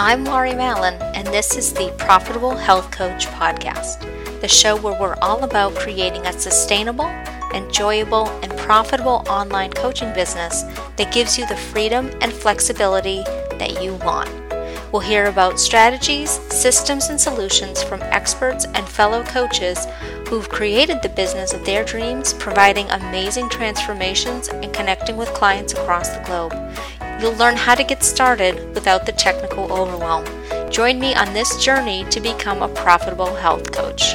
I'm Laurie Mallon, and this is the Profitable Health Coach Podcast, the show where we're all about creating a sustainable, enjoyable, and profitable online coaching business that gives you the freedom and flexibility that you want. We'll hear about strategies, systems, and solutions from experts and fellow coaches who've created the business of their dreams, providing amazing transformations and connecting with clients across the globe. You'll learn how to get started without the technical overwhelm. Join me on this journey to become a profitable health coach.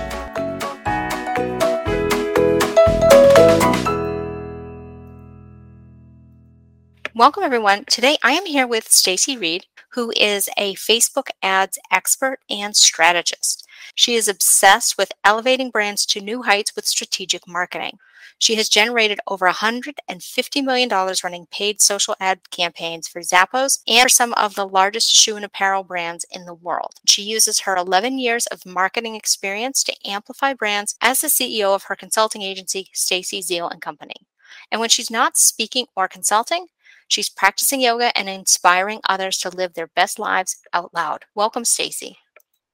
Welcome everyone. Today I am here with Stacy Reed, who is a Facebook ads expert and strategist. She is obsessed with elevating brands to new heights with strategic marketing. She has generated over $150 million running paid social ad campaigns for Zappos and for some of the largest shoe and apparel brands in the world. She uses her 11 years of marketing experience to amplify brands as the CEO of her consulting agency, Stacy Zeal and Company. And when she's not speaking or consulting, she's practicing yoga and inspiring others to live their best lives out loud. Welcome, Stacy.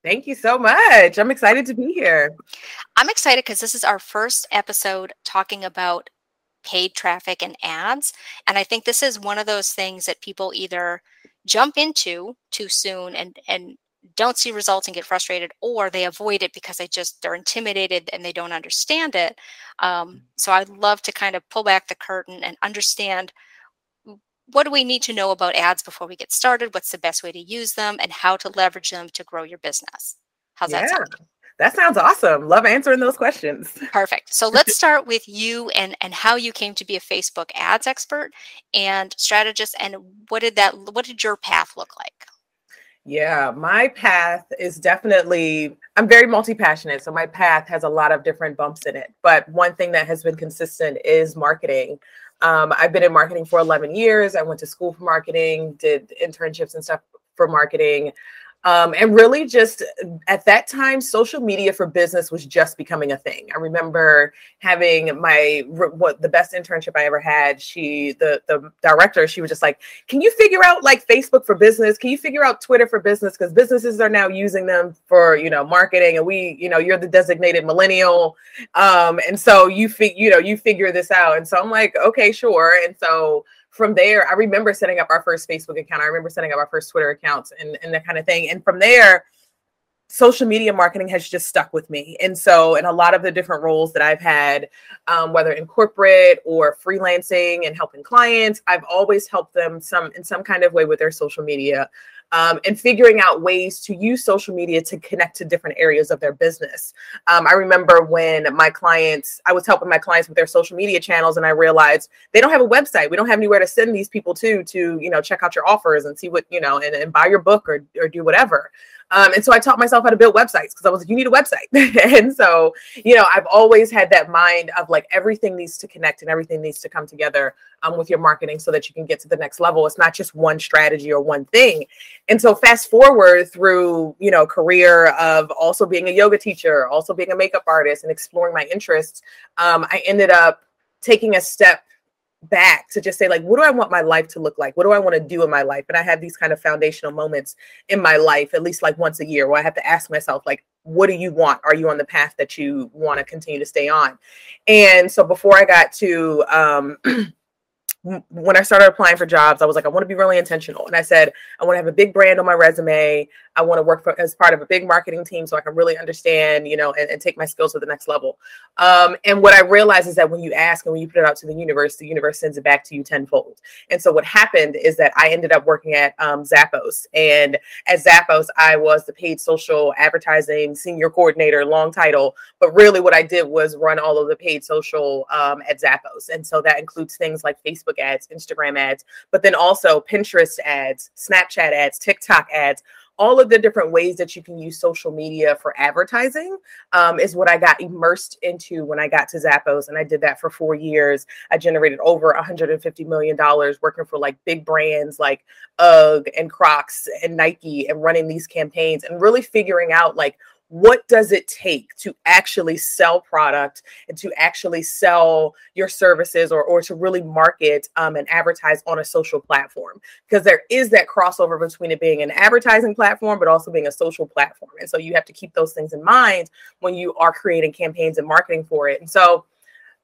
Thank you so much. I'm excited to be here. I'm excited because this is our first episode talking about paid traffic and ads. And I think this is one of those things that people either jump into too soon and, and don't see results and get frustrated, or they avoid it because they just they're intimidated and they don't understand it. Um, mm. so I'd love to kind of pull back the curtain and understand what do we need to know about ads before we get started? What's the best way to use them and how to leverage them to grow your business? How's yeah, that sound? That sounds awesome. Love answering those questions. Perfect. So let's start with you and and how you came to be a Facebook ads expert and strategist and what did that what did your path look like? Yeah, my path is definitely, I'm very multi passionate. So my path has a lot of different bumps in it. But one thing that has been consistent is marketing. Um, I've been in marketing for 11 years. I went to school for marketing, did internships and stuff for marketing. Um, and really, just at that time, social media for business was just becoming a thing. I remember having my what the best internship I ever had. She, the the director, she was just like, "Can you figure out like Facebook for business? Can you figure out Twitter for business? Because businesses are now using them for you know marketing, and we, you know, you're the designated millennial, um, and so you fig, you know, you figure this out." And so I'm like, "Okay, sure." And so from there, I remember setting up our first Facebook account. I remember setting up our first Twitter accounts and, and that kind of thing. And from there, social media marketing has just stuck with me. And so, in a lot of the different roles that I've had, um, whether in corporate or freelancing and helping clients, I've always helped them some in some kind of way with their social media um, and figuring out ways to use social media to connect to different areas of their business. Um, I remember when my clients, I was helping my clients with their social media channels, and I realized they don't have a website. We don't have anywhere to send these people to to you know check out your offers and see what you know and, and buy your book or or do whatever. Um, and so I taught myself how to build websites because I was like, you need a website. and so, you know, I've always had that mind of like everything needs to connect and everything needs to come together um, with your marketing so that you can get to the next level. It's not just one strategy or one thing. And so fast forward through, you know, career of also being a yoga teacher, also being a makeup artist and exploring my interests, um, I ended up taking a step back to just say like what do i want my life to look like? What do i want to do in my life? And i have these kind of foundational moments in my life at least like once a year where i have to ask myself like what do you want? Are you on the path that you want to continue to stay on? And so before i got to um when I started applying for jobs, I was like, I want to be really intentional. And I said, I want to have a big brand on my resume. I want to work for, as part of a big marketing team so I can really understand, you know, and, and take my skills to the next level. Um, and what I realized is that when you ask and when you put it out to the universe, the universe sends it back to you tenfold. And so what happened is that I ended up working at um, Zappos. And at Zappos, I was the paid social advertising senior coordinator, long title. But really, what I did was run all of the paid social um, at Zappos. And so that includes things like Facebook ads, Instagram ads, but then also Pinterest ads, Snapchat ads, TikTok ads, all of the different ways that you can use social media for advertising um, is what I got immersed into when I got to Zappos. And I did that for four years. I generated over $150 million working for like big brands like UGG and Crocs and Nike and running these campaigns and really figuring out like what does it take to actually sell product and to actually sell your services or, or to really market um, and advertise on a social platform? Because there is that crossover between it being an advertising platform but also being a social platform. And so you have to keep those things in mind when you are creating campaigns and marketing for it. And so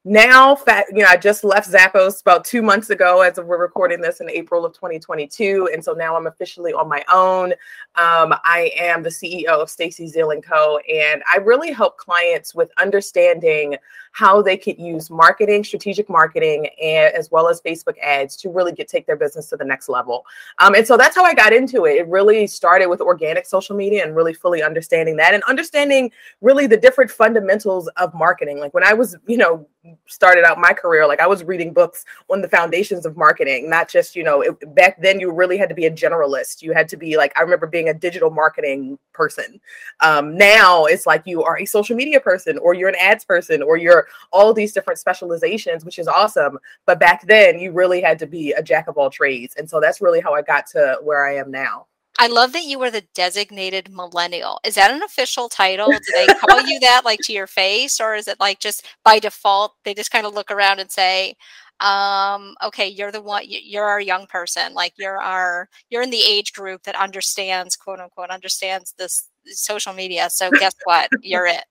now fat you know i just left zappos about two months ago as we're recording this in april of 2022 and so now i'm officially on my own. Um, i am the ceo of stacy zeal and co and i really help clients with understanding how they could use marketing strategic marketing and as well as facebook ads to really get take their business to the next level. Um, and so that's how i got into it. It really started with organic social media and really fully understanding that and understanding really the different fundamentals of marketing. Like when i was you know started out my career like i was reading books on the foundations of marketing not just you know it, back then you really had to be a generalist. You had to be like i remember being a digital marketing person. Um, now it's like you are a social media person or you're an ads person or you're all these different specializations which is awesome. But back then you really had to be a jack of all trades. And so that's really how i got to where i am now. I love that you were the designated millennial. Is that an official title? Do they call you that like to your face? Or is it like just by default they just kind of look around and say um okay you're the one you're our young person. Like you're our you're in the age group that understands quote unquote understands this social media. So guess what? You're it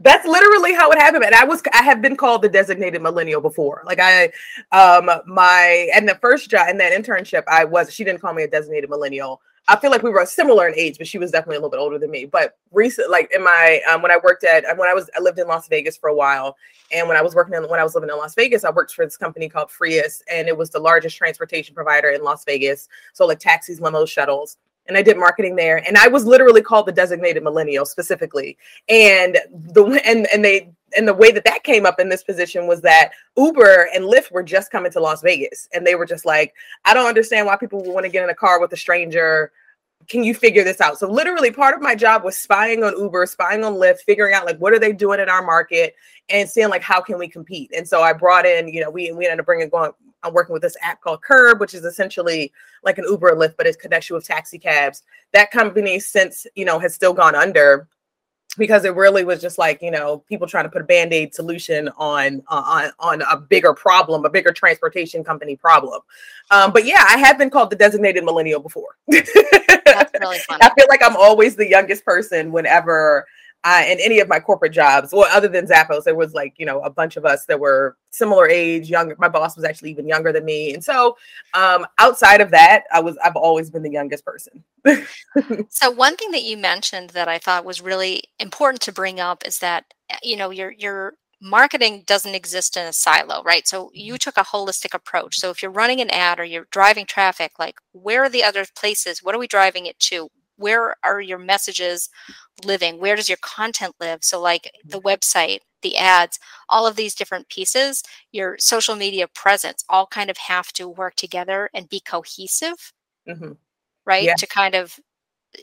that's literally how it happened and i was i have been called the designated millennial before like i um my and the first job and that internship i was she didn't call me a designated millennial I feel like we were similar in age, but she was definitely a little bit older than me. But recent, like in my um, when I worked at when I was I lived in Las Vegas for a while, and when I was working in when I was living in Las Vegas, I worked for this company called Frias, and it was the largest transportation provider in Las Vegas. So like taxis, limos, shuttles. And I did marketing there, and I was literally called the designated millennial specifically. And the and and they and the way that that came up in this position was that Uber and Lyft were just coming to Las Vegas, and they were just like, I don't understand why people would want to get in a car with a stranger can you figure this out? So literally part of my job was spying on Uber, spying on Lyft, figuring out like what are they doing in our market and seeing like how can we compete. And so I brought in, you know, we we ended up bringing going I'm working with this app called Curb, which is essentially like an Uber or Lyft, but it connects you with taxi cabs. That company since, you know, has still gone under because it really was just like you know people trying to put a band-aid solution on uh, on on a bigger problem a bigger transportation company problem. Um, but yeah i have been called the designated millennial before. That's really funny. i feel like i'm always the youngest person whenever uh, in any of my corporate jobs, well, other than Zappos, there was like, you know, a bunch of us that were similar age, younger. My boss was actually even younger than me. And so um, outside of that, I was, I've always been the youngest person. so one thing that you mentioned that I thought was really important to bring up is that, eh, you know, your, your, marketing doesn't exist in a silo, right? So you mm-hmm. took a holistic approach. So if you're running an ad or you're driving traffic, like where are the other places? What are we driving it to? Where are your messages living? Where does your content live? So like the website the ads all of these different pieces your social media presence all kind of have to work together and be cohesive mm-hmm. right yeah. to kind of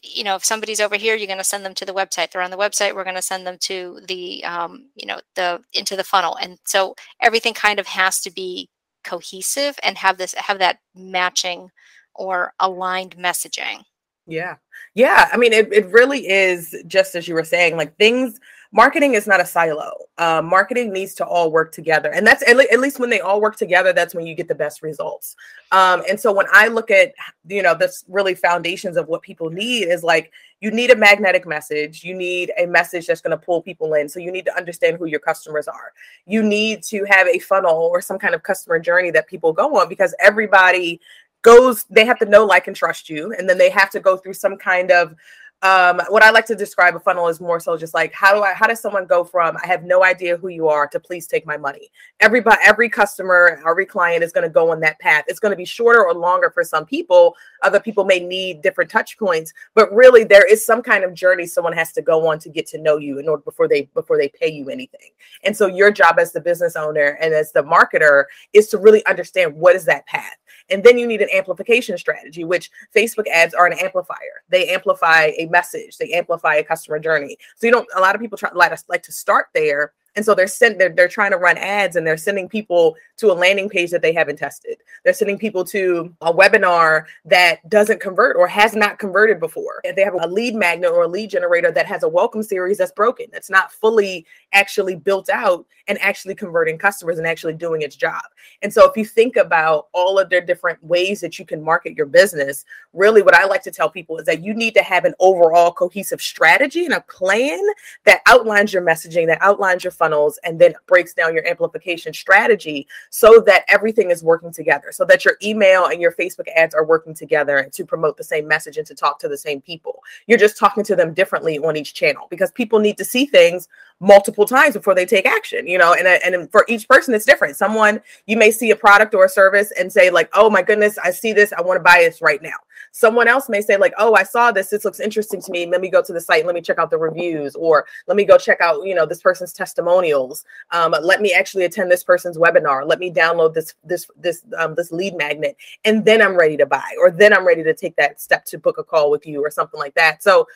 you know if somebody's over here you're going to send them to the website. They're on the website we're going to send them to the um, you know the into the funnel. And so everything kind of has to be cohesive and have this have that matching or aligned messaging yeah. Yeah. I mean, it, it really is just as you were saying, like things, marketing is not a silo. Uh, marketing needs to all work together. And that's at, le- at, least when they all work together, that's when you get the best results. Um, and so when I look at, you know, this really foundations of what people need is like, you need a magnetic message. You need a message that's going to pull people in. So you need to understand who your customers are. You need to have a funnel or some kind of customer journey that people go on because everybody goes they have to know like and trust you and then they have to go through some kind of um, what I like to describe a funnel is more so just like how do I how does someone go from I have no idea who you are to please take my money. Everybody, every customer, every client is going to go on that path. It's going to be shorter or longer for some people. Other people may need different touch points, but really there is some kind of journey someone has to go on to get to know you in order before they before they pay you anything. And so your job as the business owner and as the marketer is to really understand what is that path. And then you need an amplification strategy, which Facebook ads are an amplifier. They amplify a message, they amplify a customer journey. So you don't, a lot of people try like, like to start there And so they're sent they're, they're trying to run ads and they're sending people to a landing page that they haven't tested. They're sending people to a webinar that doesn't convert or has not converted before. They have a lead magnet or a lead generator that has a welcome series that's broken, that's not fully actually built out and actually converting customers and actually doing its job. And so if you think about all of their different ways that you can market your business, really what I like to tell people is that you need to have an overall cohesive strategy and a plan that outlines your messaging, that outlines your funnels, and then breaks down your amplification strategy so that everything is working together, so that your email and your Facebook ads are working together to promote the same message and to talk to the same people. You're just talking to them differently on each channel because people need to see things multiple times before they take action you know and, and for each person it's different someone you may see a product or a service and say like oh my goodness i see this i want to buy this right now someone else may say like oh i saw this. This looks interesting to me. Let me go to the site. Let me check out the reviews or let me go check out you know this person's testimonials. Um, let me actually attend this person's webinar. Let me download this this this um, this lead magnet and then i'm ready to buy or then i'm ready to take that step to book a call with you or something like that. So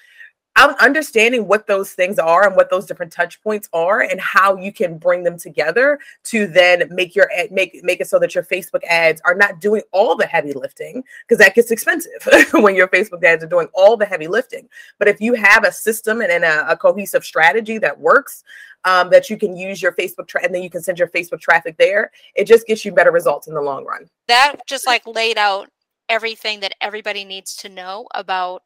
Understanding what those things are and what those different touch points are and how you can bring them together to then make your ad, make make it so that your Facebook ads are not doing all the heavy lifting because that gets expensive when your Facebook ads are doing all the heavy lifting. But if you have a system and, and a, a cohesive strategy that works, um, that you can use your Facebook tra- and then you can send your Facebook traffic there, it just gets you better results in the long run. That just like laid out everything that everybody needs to know about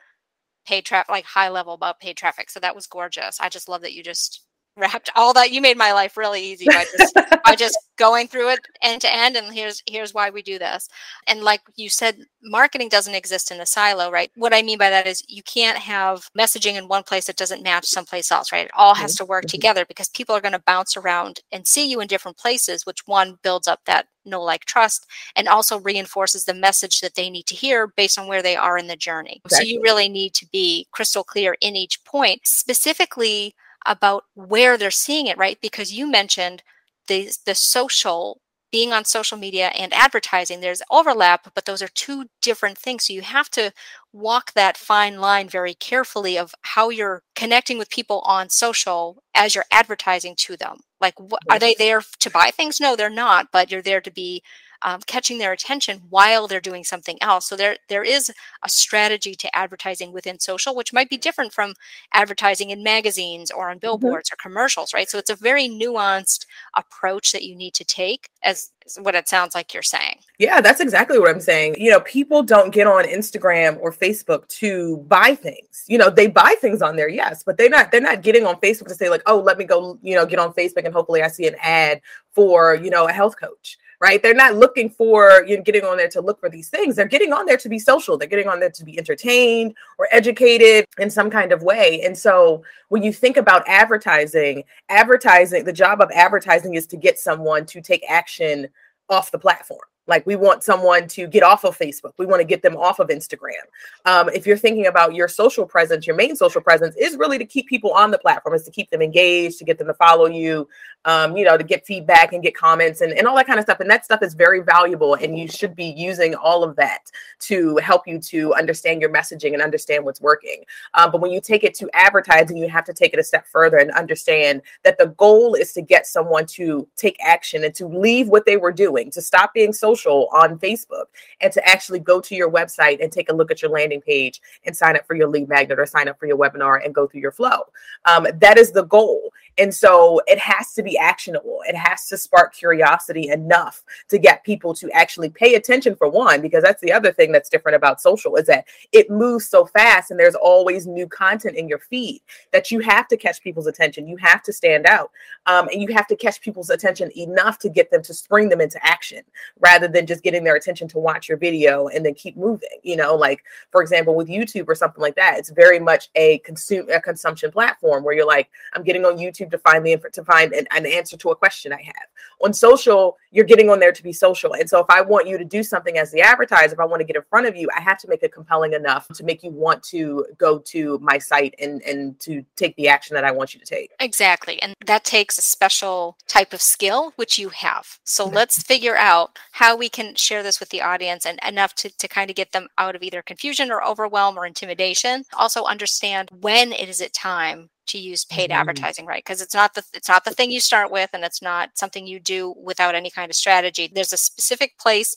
paid traffic, like high level about paid traffic. So that was gorgeous. I just love that you just wrapped all that. You made my life really easy by just by just going through it end to end. And here's here's why we do this. And like you said, marketing doesn't exist in a silo, right? What I mean by that is you can't have messaging in one place that doesn't match someplace else, right? It all has to work together because people are going to bounce around and see you in different places, which one builds up that know like trust and also reinforces the message that they need to hear based on where they are in the journey. Exactly. So you really need to be crystal clear in each point, specifically about where they're seeing it, right? Because you mentioned the the social being on social media and advertising there's overlap but those are two different things. So you have to walk that fine line very carefully of how you're connecting with people on social as you're advertising to them. Like are they there to buy things? No they're not but you're there to be um, catching their attention while they're doing something else. So there there is a strategy to advertising within social, which might be different from advertising in magazines or on mm-hmm. billboards mm-hmm. or commercials, right? So it's a very nuanced approach that you need to take as what it sounds like you're saying. Yeah, that's exactly what I'm saying. You know, people don't get on Instagram or Facebook to buy things. You know, they buy things on there, yes, but they're not they're not getting on Facebook to say like, "Oh, let me go, you know, get on Facebook and hopefully I see an ad for, you know, a health coach." Right? They're not looking for you know getting on there to look for these things. They're getting on there to be social. They're getting on there to be entertained or educated in some kind of way. And so when you think about advertising, advertising, the job of advertising is to get someone to take action off the platform like we want someone to get off of Facebook. We want to get them off of Instagram. Um, if you're thinking about your social presence, your main social presence is really to keep people on the platform, is to keep them engaged, to get them to follow you, um, you know, to get feedback and get comments and, and all that kind of stuff. And that stuff is very valuable. And you should be using all of that to help you to understand your messaging and understand what's working. Um, but when you take it to advertising, you have to take it a step further and understand that the goal is to get someone to take action and to leave what they were doing, to stop being social social on Facebook and to actually go to your website and take a look at your landing page and sign up for your lead magnet or sign up for your webinar and go through your flow. Um, that is the goal. And so it has to be actionable. It has to spark curiosity enough to get people to actually pay attention for one, because that's the other thing that's different about social is that it moves so fast and there's always new content in your feed that you have to catch people's attention. You have to stand out um, and you have to catch people's attention enough to get them to spring them into action rather than just getting their attention to watch your video and then keep moving. You know, like for example, with YouTube or something like that, it's very much a consume a consumption platform where you're like, I'm getting on YouTube YouTube to find the to find an, an answer to a question I have. On social, you're getting on there to be social. And so if I want you to do something as the advertiser, if I want to get in front of you, I have to make it compelling enough to make you want to go to my site and and to take the action that I want you to take. Exactly. And that takes a special type of skill which you have. So let's figure out how how we can share this with the audience and enough to, to kind of get them out of either confusion or overwhelm or intimidation. Also understand when it is it time to use paid mm-hmm. advertising right? Because it's not the it's not the thing you start with and it's not something you do without any kind of strategy. There's a specific place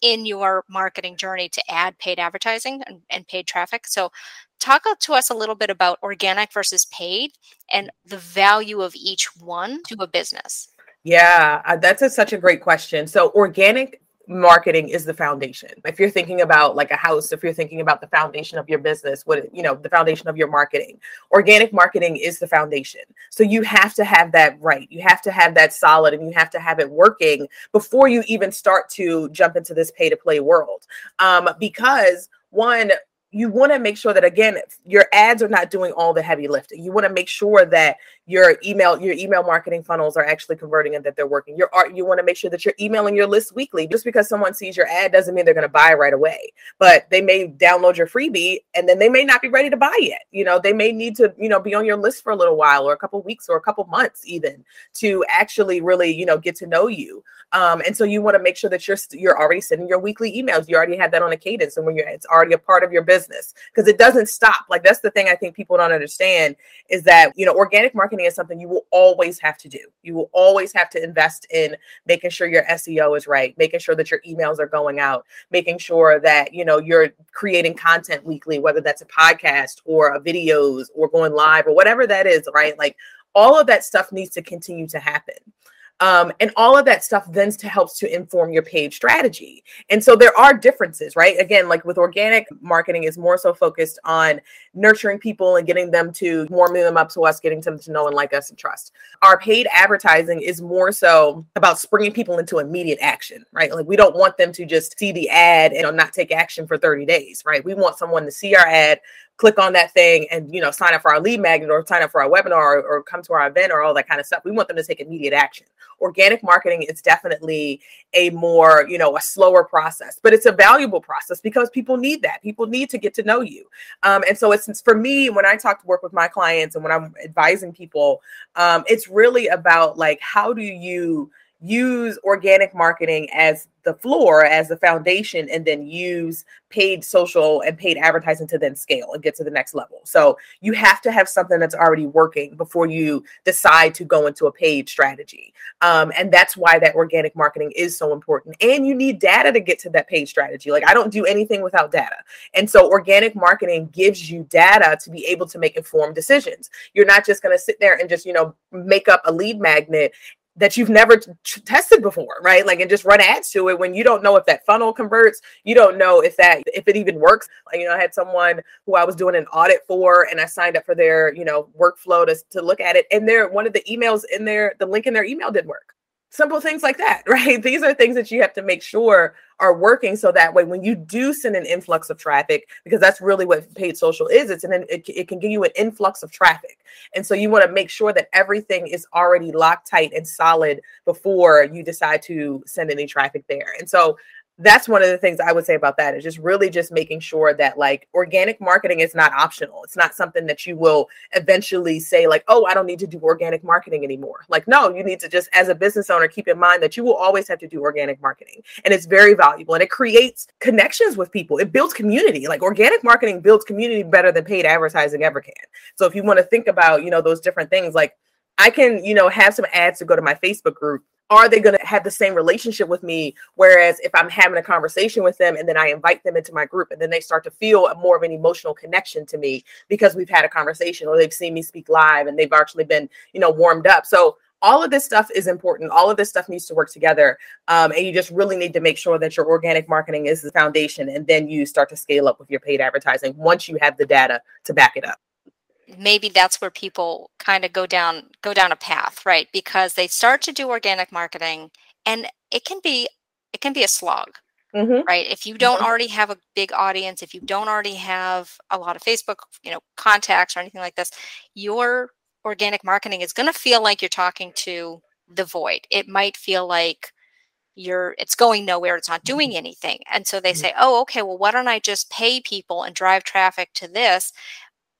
in your marketing journey to add paid advertising and, and paid traffic. So talk to us a little bit about organic versus paid and the value of each one to a business yeah, uh, that's a, such a great question. So, organic marketing is the foundation. If you're thinking about like a house, if you're thinking about the foundation of your business, what you know, the foundation of your marketing, organic marketing is the foundation. So you have to have that right. You have to have that solid and you have to have it working before you even start to jump into this pay to play world. Um, because one, you want to make sure that again your ads are not doing all the heavy lifting you want to make sure that your email your email marketing funnels are actually converting and that they're working your art you want to make sure that you're emailing your list weekly just because someone sees your ad doesn't mean they're going to buy right away but they may download your freebie and then they may not be ready to buy yet you know they may need to you know be on your list for a little while or a couple weeks or a couple months even to actually really you know get to know you um, and so you want to make sure that you're you're already sending your weekly emails. You already have that on a cadence, and when you're it's already a part of your business because it doesn't stop. Like that's the thing I think people don't understand is that you know organic marketing is something you will always have to do. You will always have to invest in making sure your SEO is right, making sure that your emails are going out, making sure that you know you're creating content weekly, whether that's a podcast or a videos or going live or whatever that is. Right, like all of that stuff needs to continue to happen. Um, and all of that stuff then to helps to inform your page strategy. And so there are differences, right? Again, like with organic marketing is more so focused on nurturing people and getting them to warming them up to us, getting them to know and like us and trust. Our paid advertising is more so about springing people into immediate action, right? Like we don't want them to just see the ad and not take action for 30 days, right? We want someone to see our ad, click on that thing and you know sign up for our lead magnet or sign up for our webinar or, or, come to our event or all that kind of stuff we want them to take immediate action organic marketing is definitely a more you know a slower process but it's a valuable process because people need that people need to get to know you um, and so it's for me when i talk to work with my clients and when i'm advising people um, it's really about like how do you use organic marketing as the floor as the foundation and then use paid social and paid advertising to then scale and get to the next level. So you have to have something that's already working before you decide to go into a paid strategy. Um, and that's why that organic marketing is so important. And you need data to get to that paid strategy. Like I don't do anything without data. And so organic marketing gives you data to be able to make informed decisions. You're not just going to sit there and just, you know, make up a lead magnet that you've never t- tested before, right? Like, and just run ads to it when you don't know if that funnel converts. You don't know if that if it even works. You know, I had someone who I was doing an audit for, and I signed up for their you know workflow to to look at it, and there one of the emails in there, the link in their email didn't work simple things like that right? These are things that you have to make sure are working so that way when you do send an influx of traffic because that's really what paid social is it's an it, it can give you an influx of traffic. And so you want to make sure that everything is already locked tight and solid before you decide to send any traffic there. And so that's one of the things I would say about that is just really just making sure that like organic marketing is not optional. It's not something that you will eventually say like, "Oh, I don't need to do organic marketing anymore." Like, no, you need to just as a business owner keep in mind that you will always have to do organic marketing. And it's very valuable and it creates connections with people. It builds community. Like organic marketing builds community better than paid advertising ever can. So if you want to think about, you know, those different things like I can, you know, have some ads to go to my Facebook group are they going to have the same relationship with me? Whereas if i'm having a conversation with them and then i invite them into my group and then they start to feel more of an emotional connection to me because we've had a conversation or they've seen me speak live and they've actually been you know warmed up. So all of this stuff is important. All of this stuff needs to work together um, and you just really need to make sure that your organic marketing is the foundation and then you start to scale up with your paid advertising once you have the data to back it up maybe that's where people kind of go down go down a path right because they start to do organic marketing and it can be it can be a slog mm-hmm. right if you don't mm-hmm. already have a big audience if you don't already have a lot of facebook you know contacts or anything like this your organic marketing is going to feel like you're talking to the void it might feel like you're it's going nowhere it's not doing mm-hmm. anything and so they mm-hmm. say oh okay well why don't i just pay people and drive traffic to this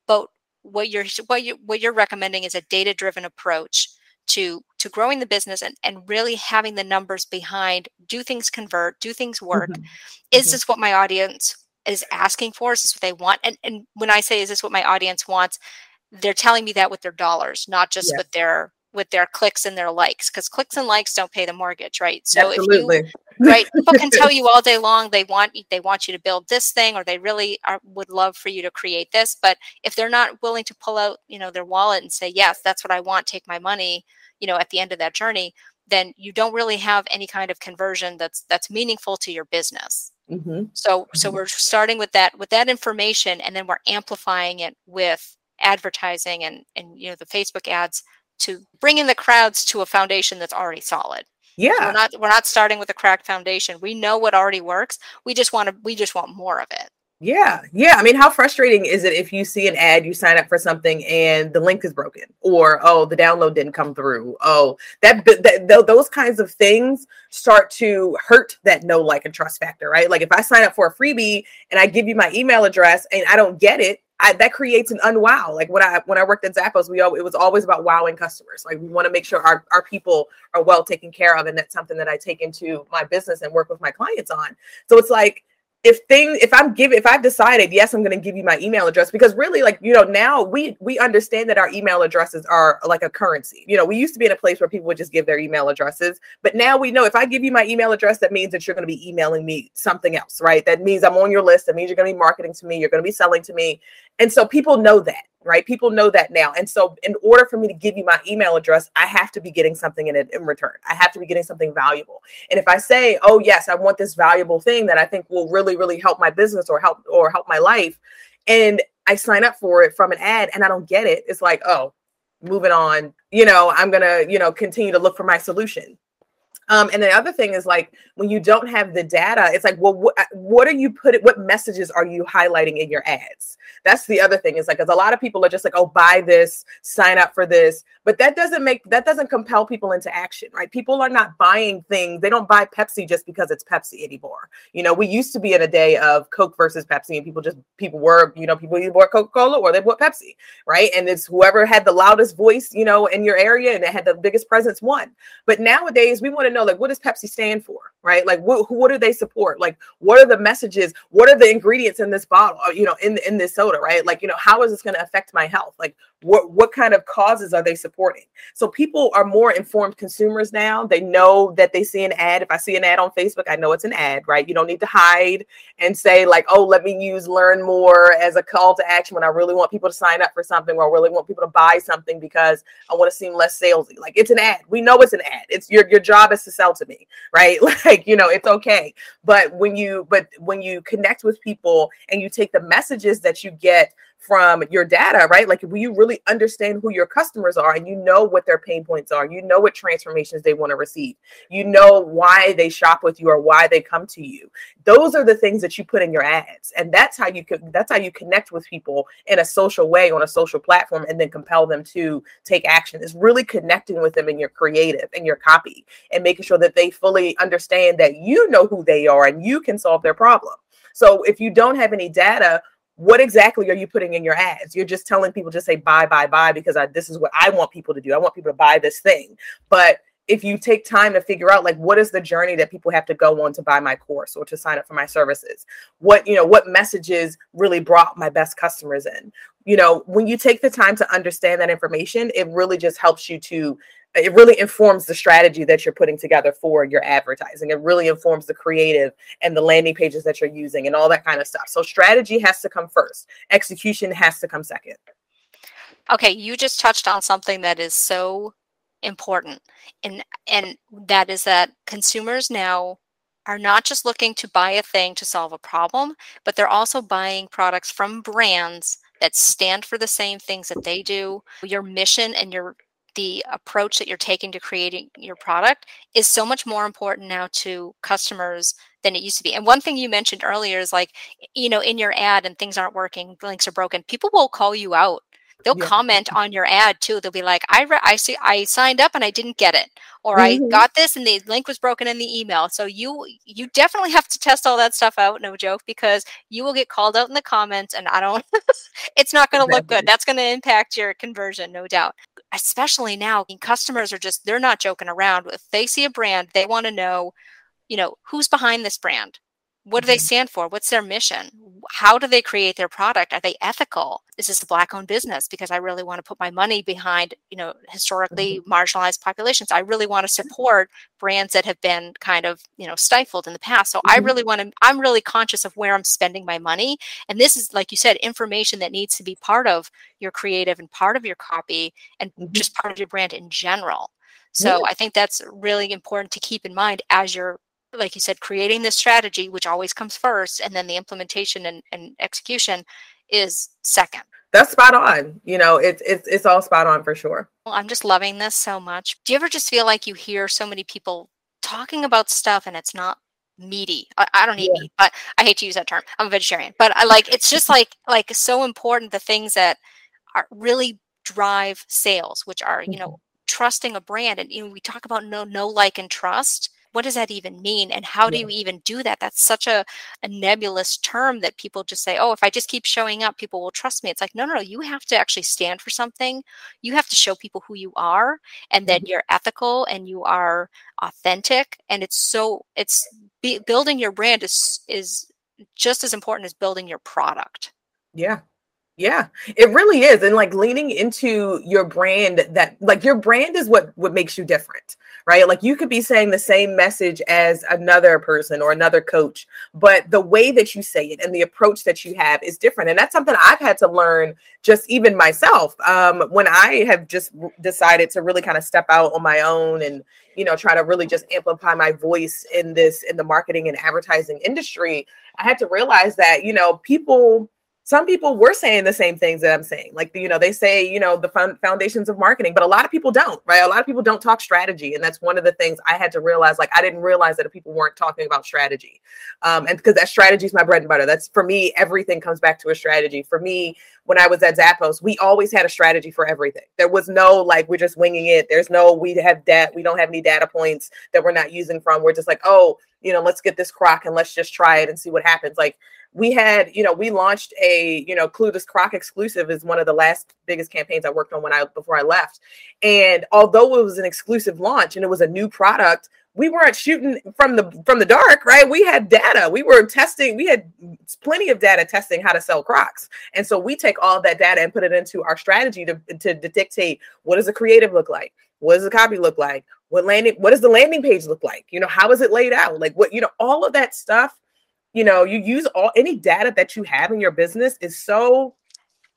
but what you're what you what you're recommending is a data driven approach to to growing the business and, and really having the numbers behind do things convert do things work mm-hmm. is mm-hmm. this what my audience is asking for is this what they want and, and when i say is this what my audience wants they're telling me that with their dollars not just yes. with their with their clicks and their likes because clicks and likes don't pay the mortgage right so Absolutely. if you right people can tell you all day long they want they want you to build this thing or they really are, would love for you to create this but if they're not willing to pull out you know their wallet and say yes that's what i want take my money you know at the end of that journey then you don't really have any kind of conversion that's that's meaningful to your business mm-hmm. so so mm-hmm. we're starting with that with that information and then we're amplifying it with advertising and and you know the facebook ads to bring in the crowds to a foundation that's already solid. Yeah. So we're not we're not starting with a cracked foundation. We know what already works. We just want to we just want more of it. Yeah. Yeah. I mean, how frustrating is it if you see an ad, you sign up for something and the link is broken or oh, the download didn't come through. Oh, that, that those kinds of things start to hurt that no like and trust factor, right? Like if I sign up for a freebie and I give you my email address and I don't get it, I, that creates an unwow. Like when I when I worked at Zappos, we all, it was always about wowing customers. Like we want to make sure our, our people are well taken care of, and that's something that I take into my business and work with my clients on. So it's like if thing if i'm giving if i've decided yes i'm going to give you my email address because really like you know now we we understand that our email addresses are like a currency you know we used to be in a place where people would just give their email addresses but now we know if i give you my email address that means that you're going to be emailing me something else right that means i'm on your list that means you're going to be marketing to me you're going to be selling to me and so people know that right? People know that now. And so, in order for me to give you my email address, I have to be getting something in it in return. I have to be getting something valuable. And if I say, "Oh, yes, I want this valuable thing that I think will really, really help my business or help or help my life," and I sign up for it from an ad and I don't get it, it's like, "Oh, moving on. You know, I'm gonna, you know, continue to look for my solution." Um, and the other thing is like when you don't have the data, it's like, well, what, what are you putting? What messages are you highlighting in your ads? That's the other thing. Is like, because a lot of people are just like, oh, buy this, sign up for this, but that doesn't make that doesn't compel people into action, right? People are not buying things. They don't buy Pepsi just because it's Pepsi anymore. You know, we used to be in a day of Coke versus Pepsi, and people just people were, you know, people either bought Coca Cola or they bought Pepsi, right? And it's whoever had the loudest voice, you know, in your area and it had the biggest presence won. But nowadays, we want to know know like what does Pepsi stand for, right? Like what what do they support? Like what are the messages? What are the ingredients in this bottle? Uh, you know, in in this soda, right? Like you know, how is this going to affect my health? Like what what kind of causes are they supporting? So people are more informed consumers now. They know that they see an ad. If I see an ad on Facebook, I know it's an ad, right? You don't need to hide and say like, oh, let me use learn more as a call to action when I really want people to sign up for something or I really want people to buy something because I want to seem less salesy. Like it's an ad. We know it's an ad. It's your your job is to sell to me, right? Like, you know, it's okay. But when you but when you connect with people and you take the messages that you get from your data, right? Like, will you really understand who your customers are and you know what their pain points are? You know what transformations they want to receive. You know why they shop with you or why they come to you. Those are the things that you put in your ads, and that's how you could. That's how you connect with people in a social way on a social platform, and then compel them to take action. Is really connecting with them in your creative and your copy, and making sure that they fully understand that you know who they are and you can solve their problem. So if you don't have any data what exactly are you putting in your ads? You're just telling people just say buy, buy, buy because I, this is what I want people to do. I want people to buy this thing. But if you take time to figure out like what is the journey that people have to go on to buy my course or to sign up for my services what you know what messages really brought my best customers in you know when you take the time to understand that information it really just helps you to it really informs the strategy that you're putting together for your advertising. It really informs the creative and the landing pages that you're using and all that kind of stuff. So strategy has to come first. Execution has to come second. Okay, you just touched on something that is so important. And and that is that consumers now are not just looking to buy a thing to solve a problem, but they're also buying products from brands that stand for the same things that they do. Your mission and your the approach that you're taking to creating your product is so much more important now to customers than it used to be. And one thing you mentioned earlier is like, you know, in your ad and things aren't working, links are broken, people will call you out they'll yeah. comment on your ad too they'll be like i re- i see i signed up and i didn't get it or mm-hmm. i got this and the link was broken in the email so you you definitely have to test all that stuff out no joke because you will get called out in the comments and i don't it's not going to look good that's going to impact your conversion no doubt especially now customers are just they're not joking around. If they see a brand they want to know you know who's behind this brand what do they mm-hmm. stand for what's their mission how do they create their product are they ethical is this a black owned business because i really want to put my money behind you know historically mm-hmm. marginalized populations i really want to support brands that have been kind of you know stifled in the past so mm-hmm. i really want to i'm really conscious of where i'm spending my money and this is like you said information that needs to be part of your creative and part of your copy and mm-hmm. just part of your brand in general so yeah. I think that's really important to keep in mind as you're like you said, creating the strategy, which always comes first, and then the implementation and, and execution is second. That's spot on. You know, it's it's it's all spot on for sure. Well, I'm just loving this so much. Do you ever just feel like you hear so many people talking about stuff and it's not meaty? I, I don't eat yeah. meat, but I hate to use that term. I'm a vegetarian, but I like it's just like like so important the things that are really drive sales, which are you know mm-hmm. trusting a brand, and you know we talk about no no like and trust what does that even mean? And how do you even do that? That's such a, a nebulous term that people just say oh if i just keep showing up people will trust me. It's like no no no you have to actually stand for something. You have to show people who you are and that mm-hmm. you're ethical and you are authentic. And it's so it's be, building your brand is is just as important as building your product. Yeah yeah, it really is. And like leaning into your brand that like your brand is what what makes you different, right? Like you could be saying the same message as another person or another coach, but the way that you say it and the approach that you have is different. And that's something I've had to learn just even myself. Um when I have just decided to really kind of step out on my own and you know try to really just amplify my voice in this in the marketing and advertising industry, I had to realize that, you know, people some people were saying the same things that I'm saying. Like, you know, they say, you know, the foundations of marketing, but a lot of people don't, right? A lot of people don't talk strategy. And that's one of the things I had to realize. Like, I didn't realize that people weren't talking about strategy. Um, and because that strategy is my bread and butter. That's for me, everything comes back to a strategy. For me, when I was at Zappos, we always had a strategy for everything. There was no like, we're just winging it. There's no, we have that, we don't have any data points that we're not using from. We're just like, oh, you know, let's get this Croc and let's just try it and see what happens. Like, we had, you know, we launched a, you know, Clueless Croc exclusive is one of the last biggest campaigns I worked on when I before I left. And although it was an exclusive launch and it was a new product, we weren't shooting from the from the dark, right? We had data. We were testing. We had plenty of data testing how to sell Crocs, and so we take all that data and put it into our strategy to, to, to dictate what does the creative look like, what does the copy look like, what landing, what does the landing page look like, you know, how is it laid out, like what you know, all of that stuff you know you use all any data that you have in your business is so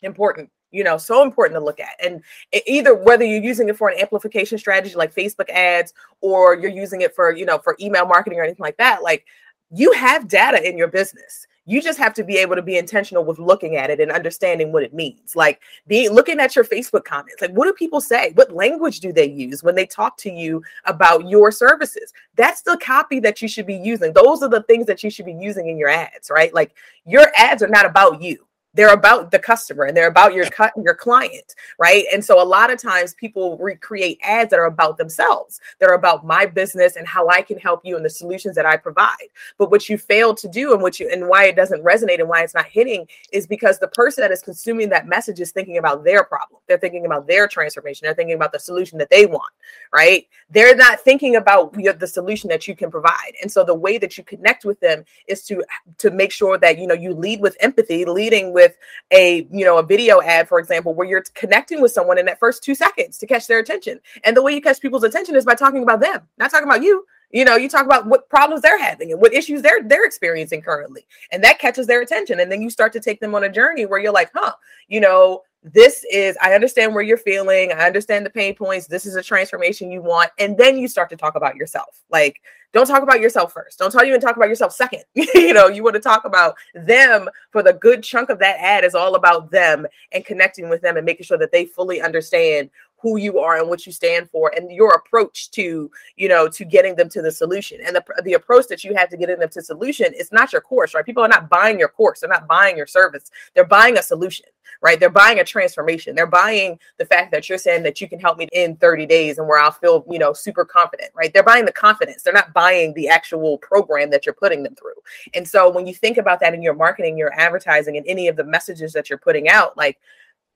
important you know so important to look at. And either whether you're using it for an amplification strategy like facebook ads or you're using it for you know for email marketing or anything like that like you have data in your business you just have to be able to be intentional with looking at it and understanding what it means. Like being looking at your facebook comments like what do people say? What language do they use when they talk to you about your services? That's the copy that you should be using. Those are the things that you should be using in your ads right? Like your ads are not about you they're about the customer and they're about your cut your client right? And so a lot of times people recreate ads that are about themselves that are about my business and how i can help you and the solutions that i provide. But what you fail to do and what you and why it doesn't resonate and why it's not hitting is because the person that is consuming that message is thinking about their problem. They're thinking about their transformation. They're thinking about the solution that they want right? They're not thinking about the solution that you can provide. And so the way that you connect with them is to to make sure that you know you lead with empathy leading with with a you know a video ad for example where you're connecting with someone in that first two seconds to catch their attention. And the way you catch people's attention is by talking about them not talking about you you know you talk about what problems they're having and what issues they're they're experiencing currently and that catches their attention and then you start to take them on a journey where you're like huh you know this is i understand where you're feeling i understand the pain points this is a transformation you want and then you start to talk about yourself. Like don't talk about yourself first. Don't tell you and talk about yourself second. You know you want to talk about them for the good chunk of that ad is all about them and connecting with them and making sure that they fully understand who you are and what you stand for and your approach to you know to getting them to the solution. And the, the approach that you have to getting them to solution is not your course right? People are not buying your course. They're not buying your service. They're buying a solution right? They're buying a transformation. They're buying the fact that you're saying that you can help me in 30 days and where i'll feel you know super confident right? They're buying the confidence. They're not buying the actual program that you're putting them through. And so when you think about that in your marketing your advertising and any of the messages that you're putting out like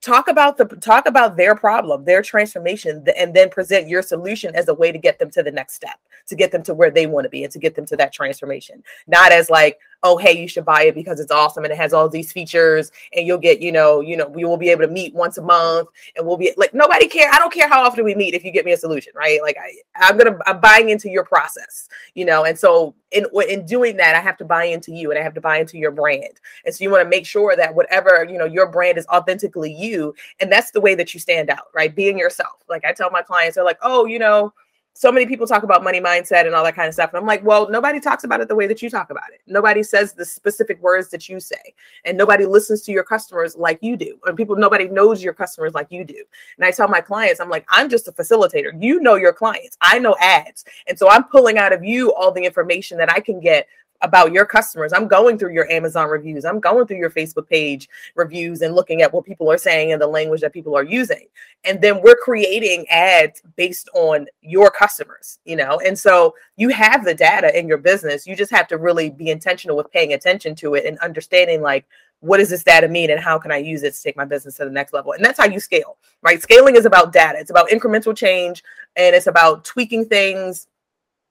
talk about the talk about their problem their transformation and then present your solution as a way to get them to the next step to get them to where they want to be and to get them to that transformation. Not as like oh hey you should buy it because it's awesome and it has all these features and you'll get you know you know we will be able to meet once a month and we'll be like nobody care. I don't care how often we meet if you get me a solution right? Like I, i'm gonna i'm buying into your process you know? And so in in doing that i have to buy into you and i have to buy into your brand. And so you want to make sure that whatever you know your brand is authentically you and that's the way that you stand out right? Being yourself. Like i tell my clients they're like oh you know so many people talk about money mindset and all that kind of stuff. And I'm like, well, nobody talks about it the way that you talk about it. Nobody says the specific words that you say, and nobody listens to your customers like you do. And people, nobody knows your customers like you do. And I tell my clients, I'm like, I'm just a facilitator. You know your clients. I know ads. And so I'm pulling out of you all the information that I can get about your customers. I'm going through your Amazon reviews. I'm going through your Facebook page reviews and looking at what people are saying and the language that people are using. And then we're creating ads based on your customers, you know? And so you have the data in your business. You just have to really be intentional with paying attention to it and understanding like what does this data mean and how can I use it to take my business to the next level? And that's how you scale, right? Scaling is about data. It's about incremental change and it's about tweaking things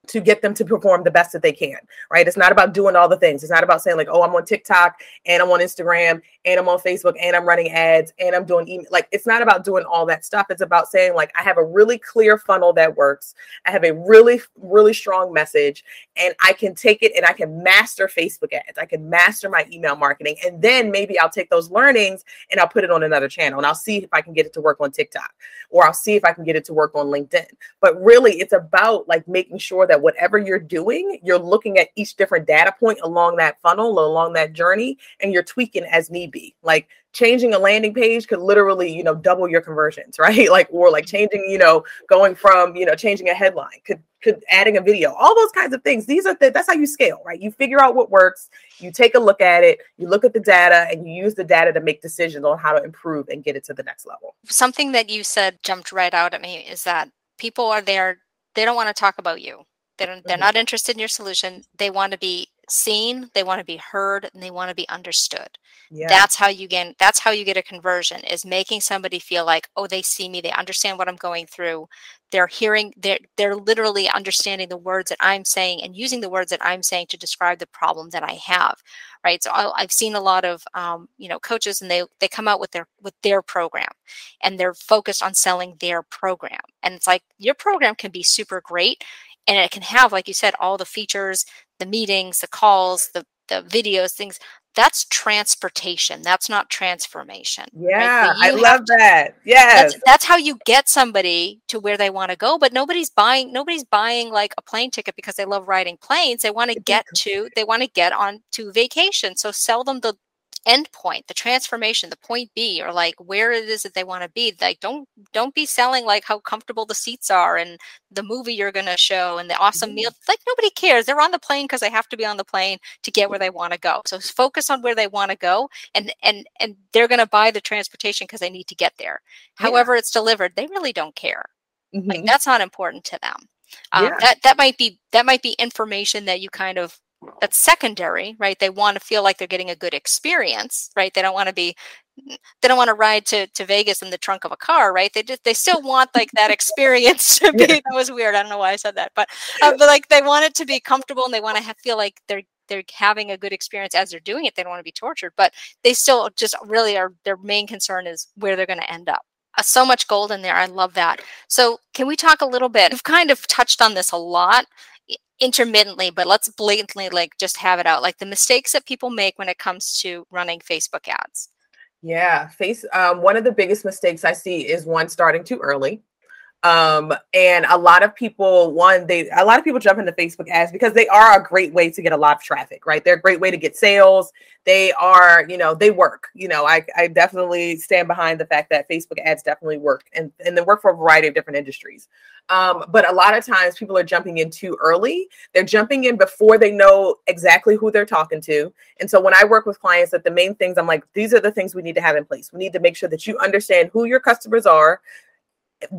to get them to perform the best that they can, right? It's not about doing all the things. It's not about saying like, oh, I'm on TikTok and I'm on Instagram and I'm on Facebook and I'm running ads and I'm doing email. Like, it's not about doing all that stuff. It's about saying like, I have a really clear funnel that works. I have a really, really strong message and I can take it and I can master Facebook ads. I can master my email marketing. And then maybe I'll take those learnings and I'll put it on another channel and I'll see if I can get it to work on TikTok or I'll see if I can get it to work on LinkedIn. But really, it's about like making sure that that whatever you're doing, you're looking at each different data point along that funnel, along that journey, and you're tweaking as need be. Like changing a landing page could literally, you know, double your conversions, right? Like, or like mm-hmm. changing, you know, going from, you know, changing a headline could could adding a video, all those kinds of things. These are the, that's how you scale, right? You figure out what works, you take a look at it, you look at the data, and you use the data to make decisions on how to improve and get it to the next level. Something that you said jumped right out at me is that people are there, they don't want to talk about you they don't, they're mm-hmm. not interested in your solution. They want to be seen, they want to be heard, and they want to be understood. Yeah. That's how you get that's how you get a conversion is making somebody feel like, oh, they see me, they understand what I'm going through. They're hearing, they're they're literally understanding the words that I'm saying and using the words that I'm saying to describe the problem that I have. Right. So I, have seen a lot of um, you know coaches and they they come out with their with their program and they're focused on selling their program. And it's like your program can be super great and it can have like you said all the features the meetings the calls the the videos things that's transportation that's not transformation yeah right? i love to, that yes that's, that's, how you get somebody to where they want to go but nobody's buying nobody's buying like a plane ticket because they love riding planes they want to get to they want to get on to vacation so sell them the end point the transformation the point b or like where it is that they want to be like don't don't be selling like how comfortable the seats are and the movie you're going to show and the awesome mm-hmm. meal like nobody cares they're on the plane because they have to be on the plane to get where they want to go so focus on where they want to go and and and they're going to buy the transportation because they need to get there yeah. however it's delivered they really don't care mm-hmm. like that's not important to them um, yeah. that that might be that might be information that you kind of that's secondary, right? They want to feel like they're getting a good experience, right? They don't want to be they don't want to ride to, to Vegas in the trunk of a car, right? They just they still want like that experience to be. That was weird. I don't know why I said that, but uh, but like they want it to be comfortable and they want to have, feel like they're they're having a good experience as they're doing it. They don't want to be tortured, but they still just really are. Their main concern is where they're going to end up. Uh, so much gold in there. I love that. So can we talk a little bit? We've kind of touched on this a lot intermittently, but let's blatantly like just have it out. Like the mistakes that people make when it comes to running Facebook ads. Yeah, face. Um, one of the biggest mistakes I see is one starting too early. Um, and a lot of people, one, they a lot of people jump into Facebook ads because they are a great way to get a lot of traffic, right? They're a great way to get sales. They are, you know, they work. You know, I, I definitely stand behind the fact that Facebook ads definitely work and, and they work for a variety of different industries. Um, but a lot of times people are jumping in too early. They're jumping in before they know exactly who they're talking to. And so when I work with clients, that the main things I'm like, these are the things we need to have in place. We need to make sure that you understand who your customers are,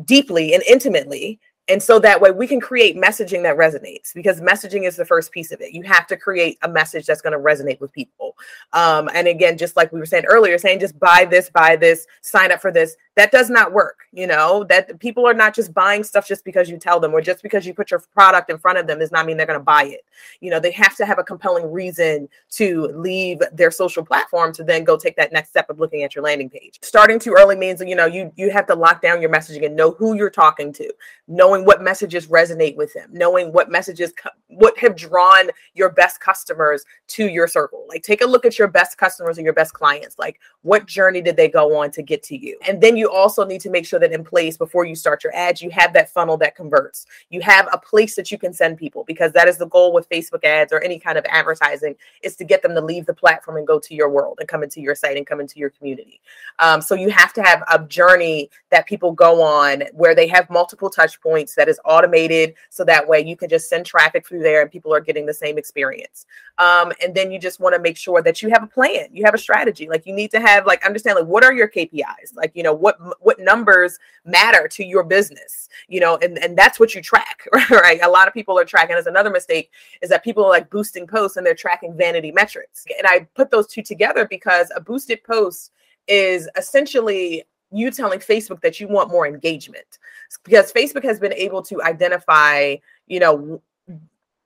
deeply and intimately and so that way we can create messaging that resonates because messaging is the first piece of it. You have to create a message that's going to resonate with people. Um, and again just like we were saying earlier saying just buy this buy this sign up for this that does not work you know? That people are not just buying stuff just because you tell them or just because you put your product in front of them does not mean they're going to buy it. You know they have to have a compelling reason to leave their social platform to then go take that next step of looking at your landing page. Starting too early means you know you you have to lock down your messaging and know who you're talking to. Knowing what messages resonate with them knowing what messages what have drawn your best customers to your circle. Like take a look at your best customers and your best clients. Like what journey did they go on to get to you? And then you also need to make sure that in place before you start your ads you have that funnel that converts. You have a place that you can send people because that is the goal with facebook ads or any kind of advertising is to get them to leave the platform and go to your world and come into your site and come into your community. Um, so you have to have a journey that people go on where they have multiple touch points that is automated so that way you can just send traffic through there and people are getting the same experience. Um, and then you just want to make sure that you have a plan you have a strategy like you need to have like understand like what are your kpis like you know what what numbers matter to your business you know and and that's what you track right? A lot of people are tracking as another mistake is that people are like boosting posts and they're tracking vanity metrics. And i put those two together because a boosted post is essentially you telling Facebook that you want more engagement because Facebook has been able to identify, you know,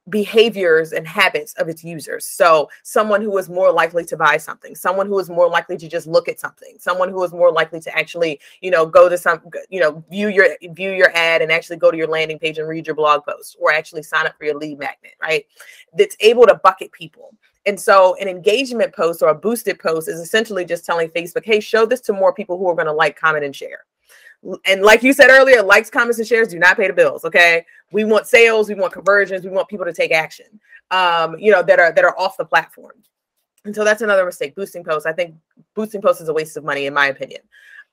behaviors and habits of its users. So, someone who is more likely to buy something, someone who is more likely to just look at something, someone who is more likely to actually, you know, go to some, you know, view your view your ad and actually go to your landing page and read your blog post or actually sign up for your lead magnet, right? That's able to bucket people. And so an engagement post or a boosted post is essentially just telling Facebook, hey, show this to more people who are going to like, comment, and share. And like you said earlier, likes, comments, and shares do not pay the bills. Okay. We want sales, we want conversions, we want people to take action. Um, you know, that are that are off the platform. And so that's another mistake. Boosting posts. I think boosting posts is a waste of money, in my opinion.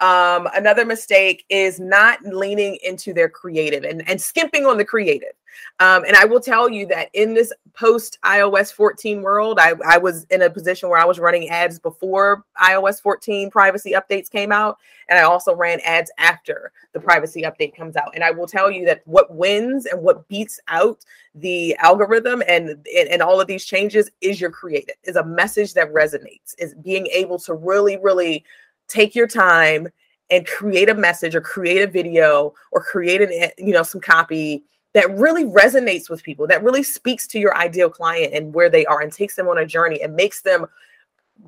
Um, another mistake is not leaning into their creative and, and skimping on the creative. Um, and I will tell you that in this post iOS 14 world, I, I was in a position where I was running ads before iOS 14 privacy updates came out. And I also ran ads after the privacy update comes out. And I will tell you that what wins and what beats out the algorithm and, and, and all of these changes is your creative, is a message that resonates, is being able to really, really take your time and create a message or create a video or create an eh, you know some copy that really resonates with people that really speaks to your ideal client and where they are and takes them on a journey and makes them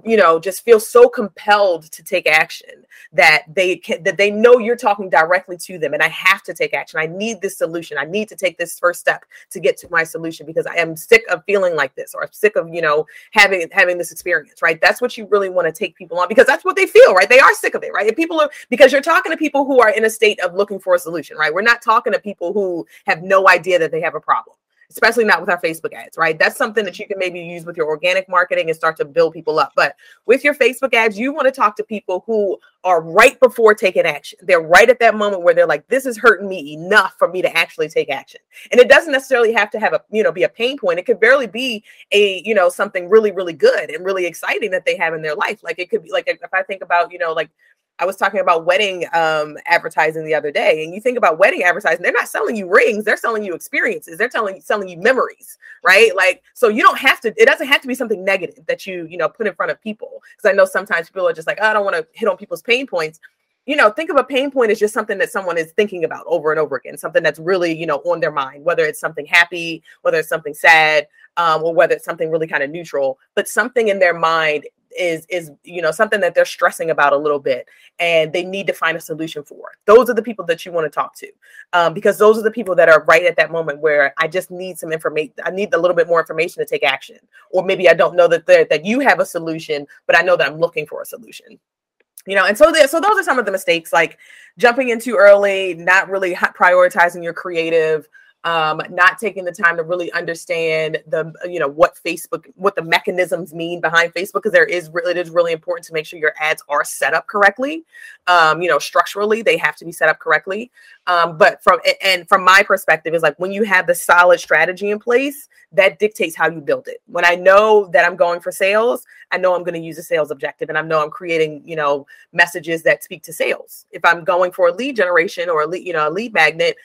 you know just feel so compelled to take action that they can that they know you're talking directly to them and i have to take action. I need this solution. I need to take this first step to get to my solution because i am sick of feeling like this or i'm sick of you know having having this experience right? That's what you really want to take people on because that's what they feel right? They are sick of it right? And people are because you're talking to people who are in a state of looking for a solution right? We're not talking to people who have no idea that they have a problem especially not with our Facebook ads, right? That's something that you can maybe use with your organic marketing and start to build people up. But with your Facebook ads, you want to talk to people who are right before taking action. They're right at that moment where they're like, this is hurting me enough for me to actually take action. And it doesn't necessarily have to have a, you know, be a pain point. It could barely be a, you know, something really, really good and really exciting that they have in their life. Like it could be like if I think about, you know, like I was talking about wedding um, advertising the other day, and you think about wedding advertising, they're not selling you rings, they're selling you experiences, they're telling selling you memories, right? Like, so you don't have to, it doesn't have to be something negative that you, you know, put in front of people. Because I know sometimes people are just like, oh, I don't want to hit on people's pain points. You know, think of a pain point as just something that someone is thinking about over and over again, something that's really, you know, on their mind, whether it's something happy, whether it's something sad, um, or whether it's something really kind of neutral, but something in their mind is is you know something that they're stressing about a little bit and they need to find a solution for. Those are the people that you want to talk to um, because those are the people that are right at that moment where i just need some information i need a little bit more information to take action. Or maybe i don't know that that you have a solution but i know that i'm looking for a solution. You know and so there, so those are some of the mistakes like jumping in too early not really prioritizing your creative um, not taking the time to really understand the you know what Facebook what the mechanisms mean behind Facebook because there is really it is really important to make sure your ads are set up correctly. Um, you know structurally they have to be set up correctly. Um, but from and from my perspective is like when you have the solid strategy in place that dictates how you build it. When I know that I'm going for sales, I know I'm going to use a sales objective and I know I'm creating you know messages that speak to sales. If I'm going for a lead generation or a lead you know a lead magnet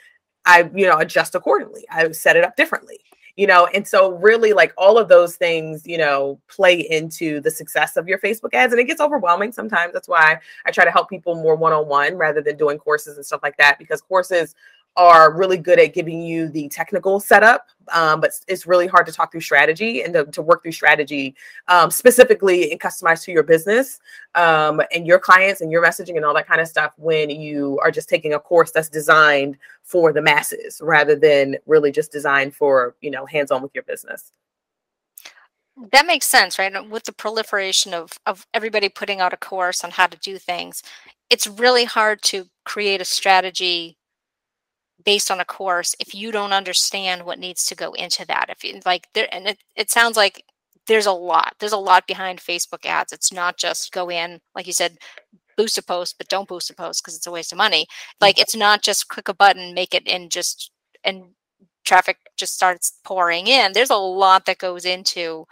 I, you know, adjust accordingly. I set it up differently you know and so really like all of those things you know play into the success of your facebook ads and it gets overwhelming sometimes that's why i try to help people more one-on-one rather than doing courses and stuff like that because courses are really good at giving you the technical setup, um, but it's really hard to talk through strategy and to, to work through strategy um, specifically and customized to your business um, and your clients and your messaging and all that kind of stuff when you are just taking a course that's designed for the masses rather than really just designed for you know hands on with your business. That makes sense, right? With the proliferation of of everybody putting out a course on how to do things, it's really hard to create a strategy based on a course if you don't understand what needs to go into that if you like there and it, it sounds like there's a lot there's a lot behind facebook ads. It's not just go in like you said boost a post but don't boost a post because it's a waste of money. Like it's not just click a button make it and just and traffic just starts pouring in. There's a lot that goes into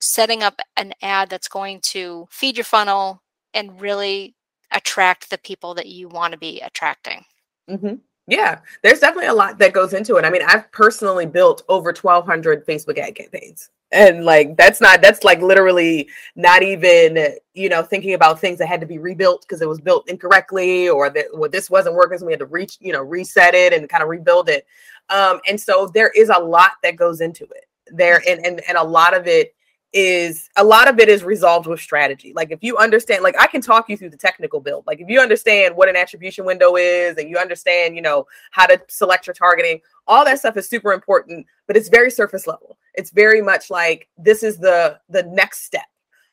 setting up an ad that's going to feed your funnel and really attract the people that you want to be attracting. Mm-hmm. Yeah, there's definitely a lot that goes into it. I mean, I've personally built over 1,200 Facebook ad campaigns. And like, that's not, that's like literally not even, you know, thinking about things that had to be rebuilt because it was built incorrectly or that well, this wasn't working. So we had to reach, you know, reset it and kind of rebuild it. Um, and so there is a lot that goes into it there. And, and, and a lot of it is a lot of it is resolved with strategy. Like if you understand, like I can talk you through the technical build. Like if you understand what an attribution window is and you understand, you know, how to select your targeting, all that stuff is super important, but it's very surface level. It's very much like this is the the next step.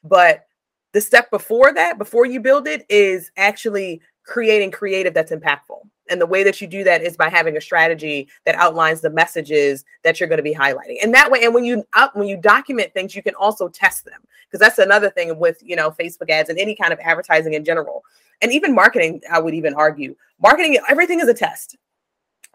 But the step before that, before you build it, is actually creating creative that's impactful. And the way that you do that is by having a strategy that outlines the messages that you're going to be highlighting. And that way, and when you up when you document things, you can also test them. Because that's another thing with you know Facebook ads and any kind of advertising in general. And even marketing, I would even argue. Marketing, everything is a test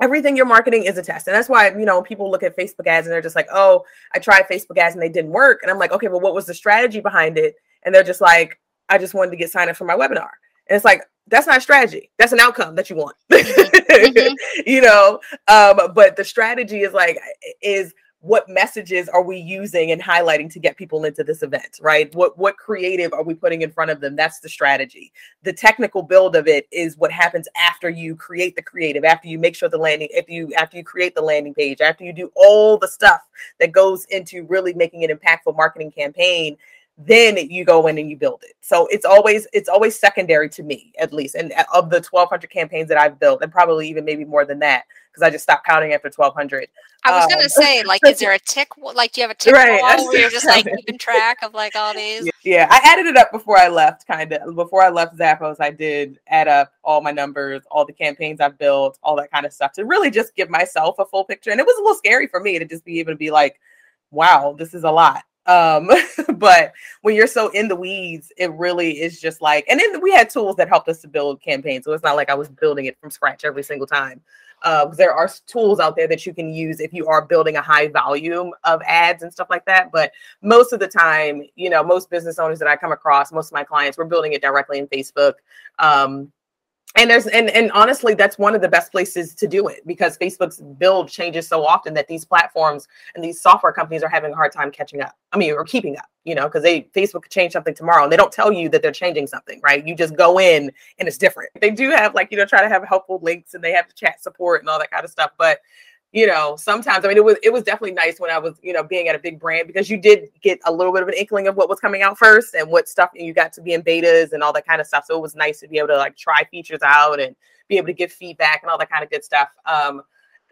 everything you're marketing is a test. And that's why, you know, people look at Facebook ads and they're just like, oh, I tried Facebook ads and they didn't work. And I'm like, okay, well, what was the strategy behind it? And they're just like, I just wanted to get signed up for my webinar. And it's like, that's not strategy. That's an outcome that you want. mm-hmm. you know, um, but the strategy is like is what messages are we using and highlighting to get people into this event, right? What what creative are we putting in front of them? That's the strategy. The technical build of it is what happens after you create the creative, after you make sure the landing, if you after you create the landing page, after you do all the stuff that goes into really making an impactful marketing campaign then you go in and you build it. So it's always it's always secondary to me at least. And uh, of the 1200 campaigns that I've built and probably even maybe more than that because I just stopped counting after 1200. I was um, going to say like is there a tick like do you have a tick right, wall where you're just like keeping track of like all these? Yeah, I added it up before I left kind of. Before I left Zappos, I did add up all my numbers, all the campaigns I've built, all that kind of stuff to really just give myself a full picture. And it was a little scary for me to just be able to be like wow, this is a lot um but when you're so in the weeds it really is just like and then we had tools that helped us to build campaigns so it's not like i was building it from scratch every single time. Uh, there are tools out there that you can use if you are building a high volume of ads and stuff like that but most of the time you know most business owners that i come across most of my clients we're building it directly in facebook. Um, and there's and and honestly that's one of the best places to do it because facebook's build changes so often that these platforms and these software companies are having a hard time catching up. I mean or keeping up you know because they facebook could change something tomorrow and they don't tell you that they're changing something right? You just go in and it's different. They do have like you know try to have helpful links and they have chat support and all that kind of stuff but you know, sometimes I mean it was it was definitely nice when I was, you know, being at a big brand because you did get a little bit of an inkling of what was coming out first and what stuff and you got to be in betas and all that kind of stuff. So it was nice to be able to like try features out and be able to give feedback and all that kind of good stuff. Um,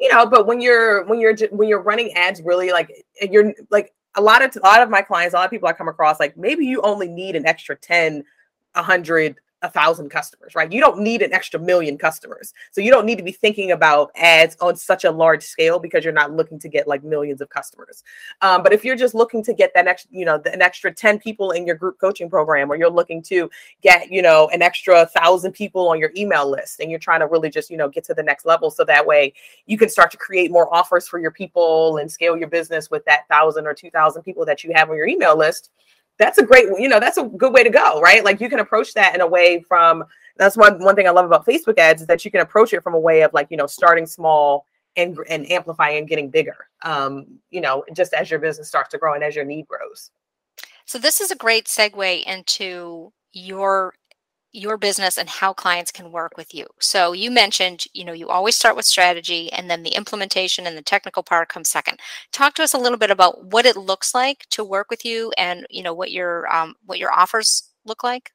you know, but when you're when you're when you're running ads really like you're like a lot of a lot of my clients, a lot of people I come across like maybe you only need an extra 10 100 a thousand customers, right? You don't need an extra million customers. So you don't need to be thinking about ads on such a large scale because you're not looking to get like millions of customers. Um, but if you're just looking to get that next, you know, an extra 10 people in your group coaching program, or you're looking to get, you know, an extra thousand people on your email list and you're trying to really just, you know, get to the next level. So that way you can start to create more offers for your people and scale your business with that thousand or 2000 people that you have on your email list that's a great, you know, that's a good way to go, right? Like you can approach that in a way from that's one one thing I love about Facebook ads is that you can approach it from a way of like, you know, starting small and and amplifying and getting bigger. Um, you know, just as your business starts to grow and as your need grows. So this is a great segue into your your business and how clients can work with you. So you mentioned, you know, you always start with strategy and then the implementation and the technical part comes second. Talk to us a little bit about what it looks like to work with you and, you know, what your um, what your offers look like.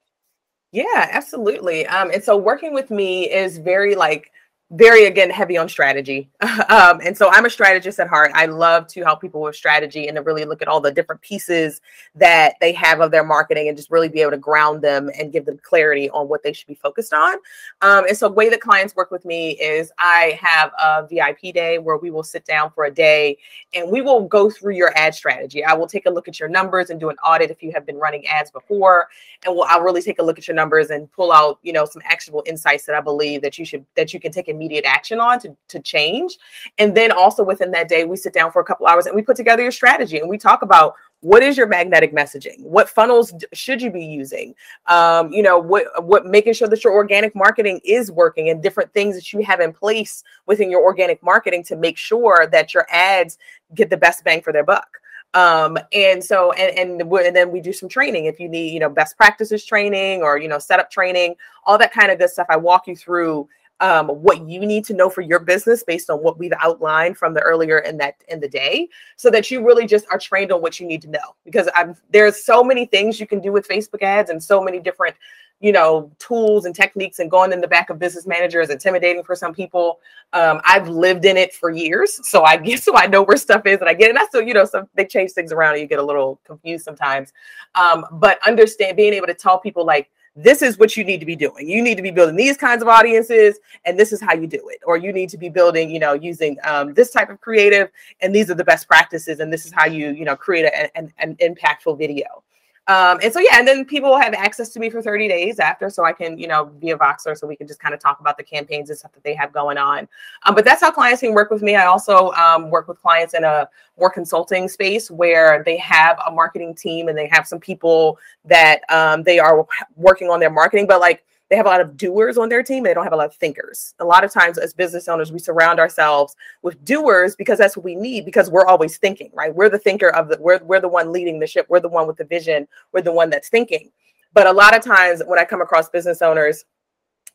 Yeah, absolutely. Um, and so working with me is very like very again heavy on strategy. Um, and so i'm a strategist at heart. I love to help people with strategy and to really look at all the different pieces that they have of their marketing and just really be able to ground them and give them clarity on what they should be focused on. Um, and so the way that clients work with me is i have a vip day where we will sit down for a day and we will go through your ad strategy. I will take a look at your numbers and do an audit if you have been running ads before. And we'll, i'll really take a look at your numbers and pull out you know some actionable insights that i believe that you should that you can take immediate action on to, to change. And then also within that day, we sit down for a couple hours and we put together your strategy and we talk about what is your magnetic messaging? What funnels should you be using? Um, you know what what making sure that your organic marketing is working and different things that you have in place within your organic marketing to make sure that your ads get the best bang for their buck. Um and so and and, and then we do some training. If you need you know best practices training or you know setup training all that kind of good stuff i walk you through um, what you need to know for your business based on what we've outlined from the earlier in that in the day so that you really just are trained on what you need to know. Because I'm, there's so many things you can do with facebook ads and so many different you know tools and techniques and going in the back of business manager is intimidating for some people. Um, i've lived in it for years so i guess so i know where stuff is and i get and that's so you know some they change things around and you get a little confused sometimes. Um, but understand being able to tell people like this is what you need to be doing. You need to be building these kinds of audiences, and this is how you do it. Or you need to be building, you know, using um, this type of creative, and these are the best practices, and this is how you, you know, create a, an, an impactful video. Um, and so yeah, and then people have access to me for 30 days after, so I can, you know, be a Voxer, so we can just kind of talk about the campaigns and stuff that they have going on. Um, but that's how clients can work with me. I also um, work with clients in a more consulting space where they have a marketing team and they have some people that um, they are working on their marketing, but like they have a lot of doers on their team they don't have a lot of thinkers. A lot of times as business owners we surround ourselves with doers because that's what we need because we're always thinking right? We're the thinker of the we're, we're the one leading the ship. We're the one with the vision. We're the one that's thinking. But a lot of times when i come across business owners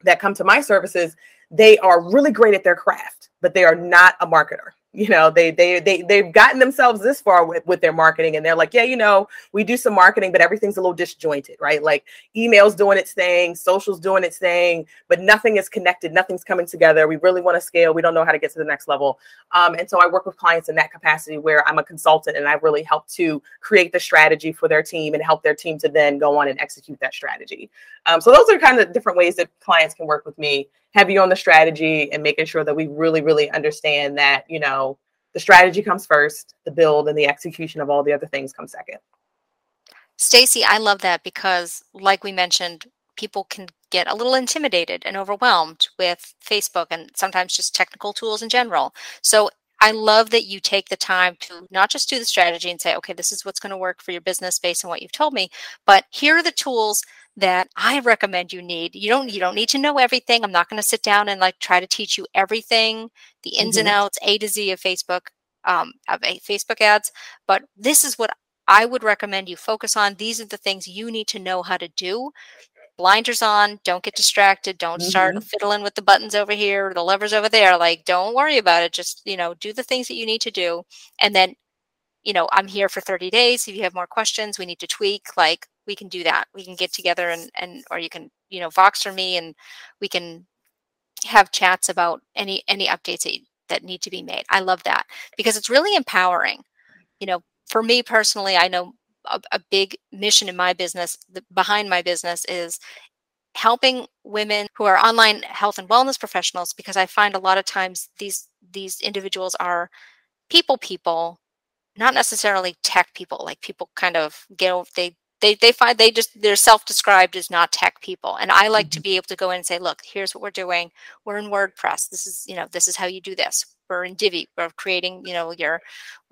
that come to my services they are really great at their craft but they are not a marketer you know they they they they've gotten themselves this far with with their marketing and they're like yeah you know we do some marketing but everything's a little disjointed right? Like emails doing its thing socials doing its thing but nothing is connected nothing's coming together. We really want to scale. We don't know how to get to the next level. Um, and so i work with clients in that capacity where i'm a consultant and i really help to create the strategy for their team and help their team to then go on and execute that strategy. Um, so those are kind of different ways that clients can work with me heavy on the strategy and making sure that we really, really understand that, you know, the strategy comes first, the build and the execution of all the other things come second. Stacy, I love that because like we mentioned, people can get a little intimidated and overwhelmed with Facebook and sometimes just technical tools in general. So I love that you take the time to not just do the strategy and say, okay, this is what's going to work for your business based on what you've told me, but here are the tools that I recommend you need. You don't you don't need to know everything. I'm not going to sit down and like try to teach you everything, the ins mm-hmm. and outs, A to Z of Facebook, um, of a Facebook ads. But this is what I would recommend you focus on. These are the things you need to know how to do. Blinders on. Don't get distracted. Don't mm-hmm. start fiddling with the buttons over here, the levers over there. Like, don't worry about it. Just you know, do the things that you need to do, and then you know, I'm here for 30 days. If you have more questions, we need to tweak. Like, we can do that. We can get together and and or you can you know Voxer me and we can have chats about any any updates that, that need to be made. I love that because it's really empowering. You know, for me personally, I know a, a big mission in my business, the, behind my business, is helping women who are online health and wellness professionals because I find a lot of times these these individuals are people people not necessarily tech people like people kind of get over, they they they find they just they're self-described as not tech people. And i like mm-hmm. to be able to go in and say look here's what we're doing. We're in wordpress. This is you know this is how you do this. We're in divi we're creating you know your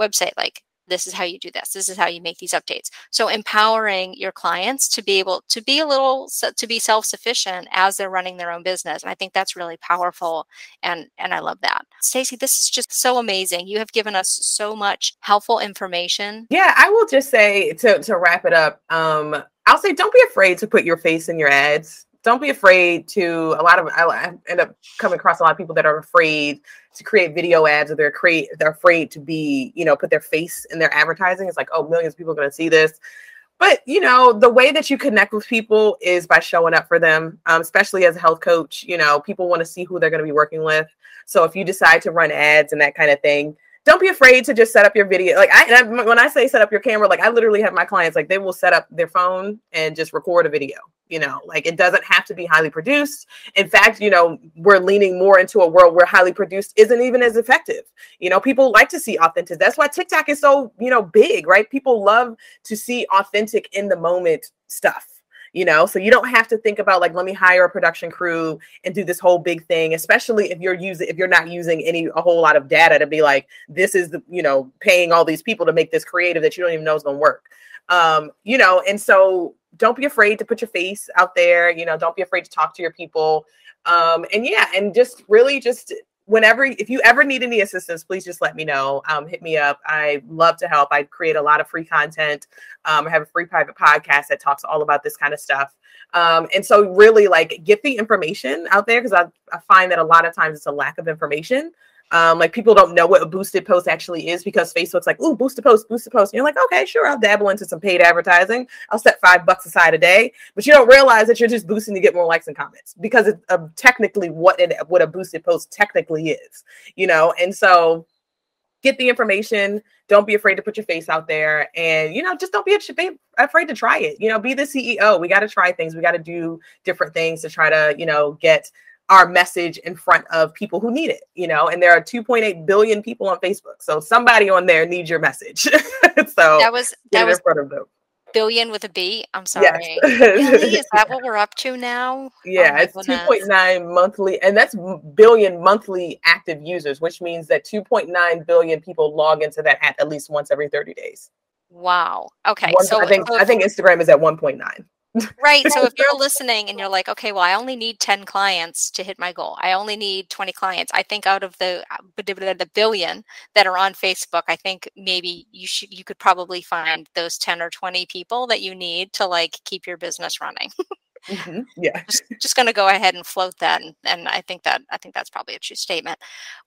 website. Like this is how you do this this is how you make these updates. So empowering your clients to be able to be a little to be self-sufficient as they're running their own business and i think that's really powerful and and i love that. Stacy this is just so amazing. You have given us so much helpful information. Yeah i will just say to to wrap it up um i'll say don't be afraid to put your face in your ads don't be afraid to a lot of I end up coming across a lot of people that are afraid to create video ads or they're create they're afraid to be you know put their face in their advertising. It's like oh millions of people are going to see this. But you know the way that you connect with people is by showing up for them um, especially as a health coach you know people want to see who they're going to be working with. So if you decide to run ads and that kind of thing don't be afraid to just set up your video. Like I, I, when I say set up your camera, like I literally have my clients like they will set up their phone and just record a video. You know, like it doesn't have to be highly produced. In fact, you know, we're leaning more into a world where highly produced isn't even as effective. You know, people like to see authentic. That's why TikTok is so you know big, right? People love to see authentic in the moment stuff you know? So you don't have to think about like let me hire a production crew and do this whole big thing especially if you're using if you're not using any a whole lot of data to be like this is the you know paying all these people to make this creative that you don't even know is going to work. Um you know and so don't be afraid to put your face out there you know don't be afraid to talk to your people. Um and yeah and just really just whenever if you ever need any assistance please just let me know. Um, hit me up. I love to help. I create a lot of free content. Um, i have a free private podcast that talks all about this kind of stuff. Um, and so really like get the information out there because I, I find that a lot of times it's a lack of information um, like people don't know what a boosted post actually is because Facebook's like, "Ooh, boosted post, boosted post." And you're like, "Okay, sure, I'll dabble into some paid advertising. I'll set five bucks aside a day." But you don't realize that you're just boosting to get more likes and comments because it's uh, technically what it what a boosted post technically is, you know. And so, get the information. Don't be afraid to put your face out there, and you know, just don't be afraid to try it. You know, be the CEO. We got to try things. We got to do different things to try to, you know, get our message in front of people who need it, you know, and there are 2.8 billion people on Facebook. So somebody on there needs your message. so that was that was in front of them. Billion with a B. I'm sorry. Yes. really? Is that what we're up to now? Oh yeah, oh it's 2.9 monthly, and that's billion monthly active users, which means that 2.9 billion people log into that app at least once every 30 days. Wow. Okay. One, so I think so I think Instagram is at 1.9 right. So if you're listening and you're like, okay, well, I only need 10 clients to hit my goal. I only need 20 clients. I think out of the uh, the billion that are on Facebook, I think maybe you should you could probably find those 10 or 20 people that you need to like keep your business running. Mm-hmm. Yeah. just, just going to go ahead and float that. And, and I think that, I think that's probably a true statement.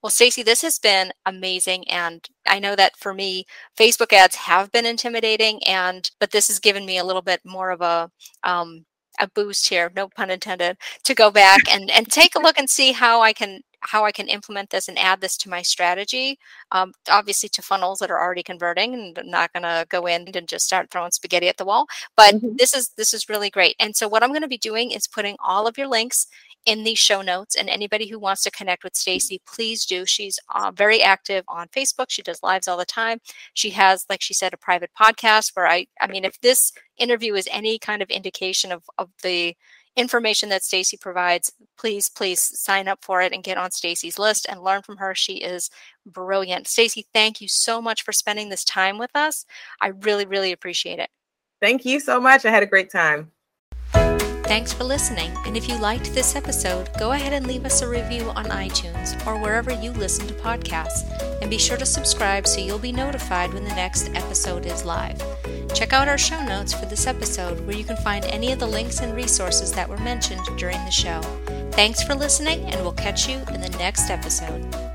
Well, Stacy, this has been amazing. And I know that for me, Facebook ads have been intimidating and, but this has given me a little bit more of a, um, a boost here, no pun intended, to go back and, and take a look and see how I can how I can implement this and add this to my strategy. Um, obviously, to funnels that are already converting, and I'm not going to go in and just start throwing spaghetti at the wall. But mm-hmm. this is this is really great. And so, what I'm going to be doing is putting all of your links in the show notes. And anybody who wants to connect with Stacy, please do. She's uh, very active on Facebook. She does lives all the time. She has, like she said, a private podcast where I, I mean, if this interview is any kind of indication of, of the information that Stacy provides, please, please sign up for it and get on Stacy's list and learn from her. She is brilliant. Stacy, thank you so much for spending this time with us. I really, really appreciate it. Thank you so much. I had a great time. Thanks for listening. And if you liked this episode, go ahead and leave us a review on iTunes or wherever you listen to podcasts. And be sure to subscribe so you'll be notified when the next episode is live. Check out our show notes for this episode where you can find any of the links and resources that were mentioned during the show. Thanks for listening, and we'll catch you in the next episode.